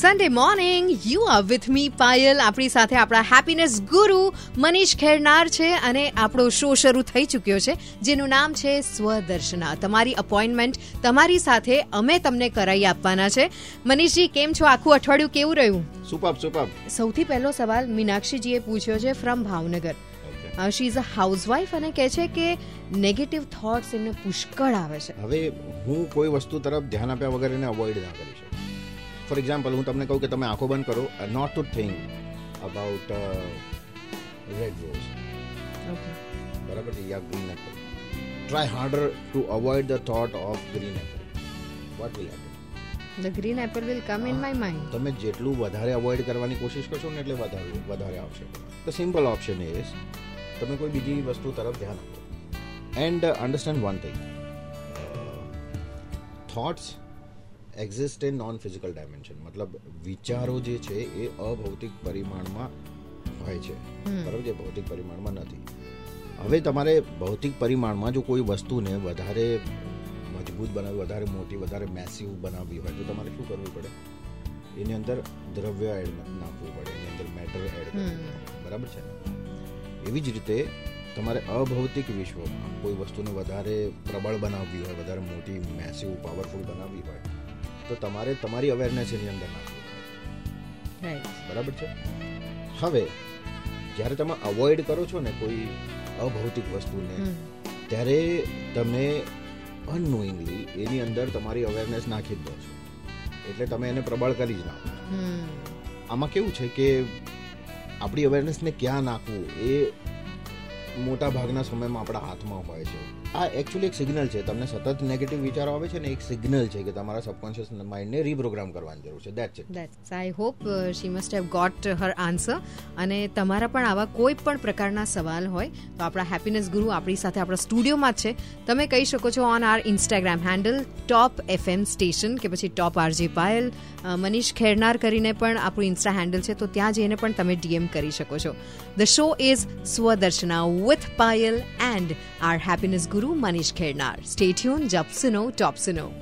Sunday morning you are with me Payal આપણી સાથે આપણા હેપીનેસ ગુરુ મનીષ ખેરનાર છે અને આપણો શો શરૂ થઈ ચૂક્યો છે જેનું નામ છે સ્વદર્શના. તમારી અપોઇન્ટમેન્ટ તમારી સાથે અમે તમને કરાવી આપવાના છે. મનીષજી કેમ છો? આખું અઠવાડિયું કેવું રહ્યું? Super super. સૌથી પહેલો સવાલ મીનાક્ષીજીએ પૂછ્યો છે from Bhavnagar. She is a housewife અને કહે છે કે નેગેટિવ થોટ્સ એમને પુષ્કળ આવે છે. હવે હું કોઈ વસ્તુ તરફ ધ્યાન આપ્યા વગર એને અવોઇડ ના કરી શકું. ફોર એક્ઝામ્પલ હું તમને કહું કે તમે આંખો બંધ કરો not to think about red rose બરાબર છે? યા green apple try harder to avoid the thought of green apple what will happen the green apple will come in my mind તમે જેટલું વધારે અવોઇડ કરવાની કોશિશ કરશો ને એટલે વધારે વધારે આવશે. તો સિમ્પલ ઓપ્શન ઇઝ તમે કોઈ બીજી વસ્તુ તરફ ધ્યાન આપો. And understand one thing thoughts exist in non physical dimension મતલબ વિચારો જે છે એ અભૌતિક પરિમાણમાં હોય છે. બરાબર છે ભૌતિક પરિમાણમાં નથી. હવે તમારે ભૌતિક પરિમાણમાં જો કોઈ વસ્તુને વધારે મજબૂત બનાવી વધારે મોટી વધારે મેસિવ બનાવવી હોય તો તમારે શું કરવું પડે? એની અંદર દ્રવ્ય એડ નાખવું પડે એની અંદર મેટર એડ કરવું પડે. બરાબર છે એવી જ રીતે તમારે અભૌતિક વિશ્વમાં કોઈ વસ્તુને વધારે પ્રબળ બનાવવી હોય વધારે મોટી મેસિવ પાવરફુલ બનાવવી હોય તો તમારે તમારી અવેરનેસ એની અંદર નાખવી બરાબર છે? હવે જ્યારે તમે અવોઇડ કરો છો ને કોઈ અભૌતિક વસ્તુને ત્યારે તમે અનનોઈંગલી એની અંદર તમારી અવેરનેસ નાખી જ દો છો. એટલે તમે એને પ્રબળ કરી જ નાખો આમાં કેવું છે કે આપણી અવેરનેસને ક્યાં નાખવું એ મોટા ભાગના સમયમાં આપણા હાથમાં હોય છે. આ એકચ્યુઅલી એક સિગ્નલ છે. તમને સતત નેગેટિવ વિચારો આવે છે ને એક સિગ્નલ છે કે તમારા સબકોન્શિયસ માઇન્ડને રીપ્રોગ્રામ કરવાની જરૂર છે. That's it that's I hope she must have got her answer અને તમારા પણ આવા કોઈ પણ પ્રકારના સવાલ હોય, તો આપણા હેપીનેસ ગુરુ આપણી સાથે આપણા સ્ટુડિયોમાં છે. તમે કહી શકો છો on our Instagram handle top FM station કે પછી ટોપ આરજે પાયલ મનીષ ખેરનાર કરીને પણ આપણું ઇન્સ્ટા હેન્ડલ છે, તો ત્યાં જઈને પણ તમે ડીએમ કરી શકો છો. The show is Swadarshana with Payal and our happiness guru Manish Khernar. Stay tuned, jab suno, top suno.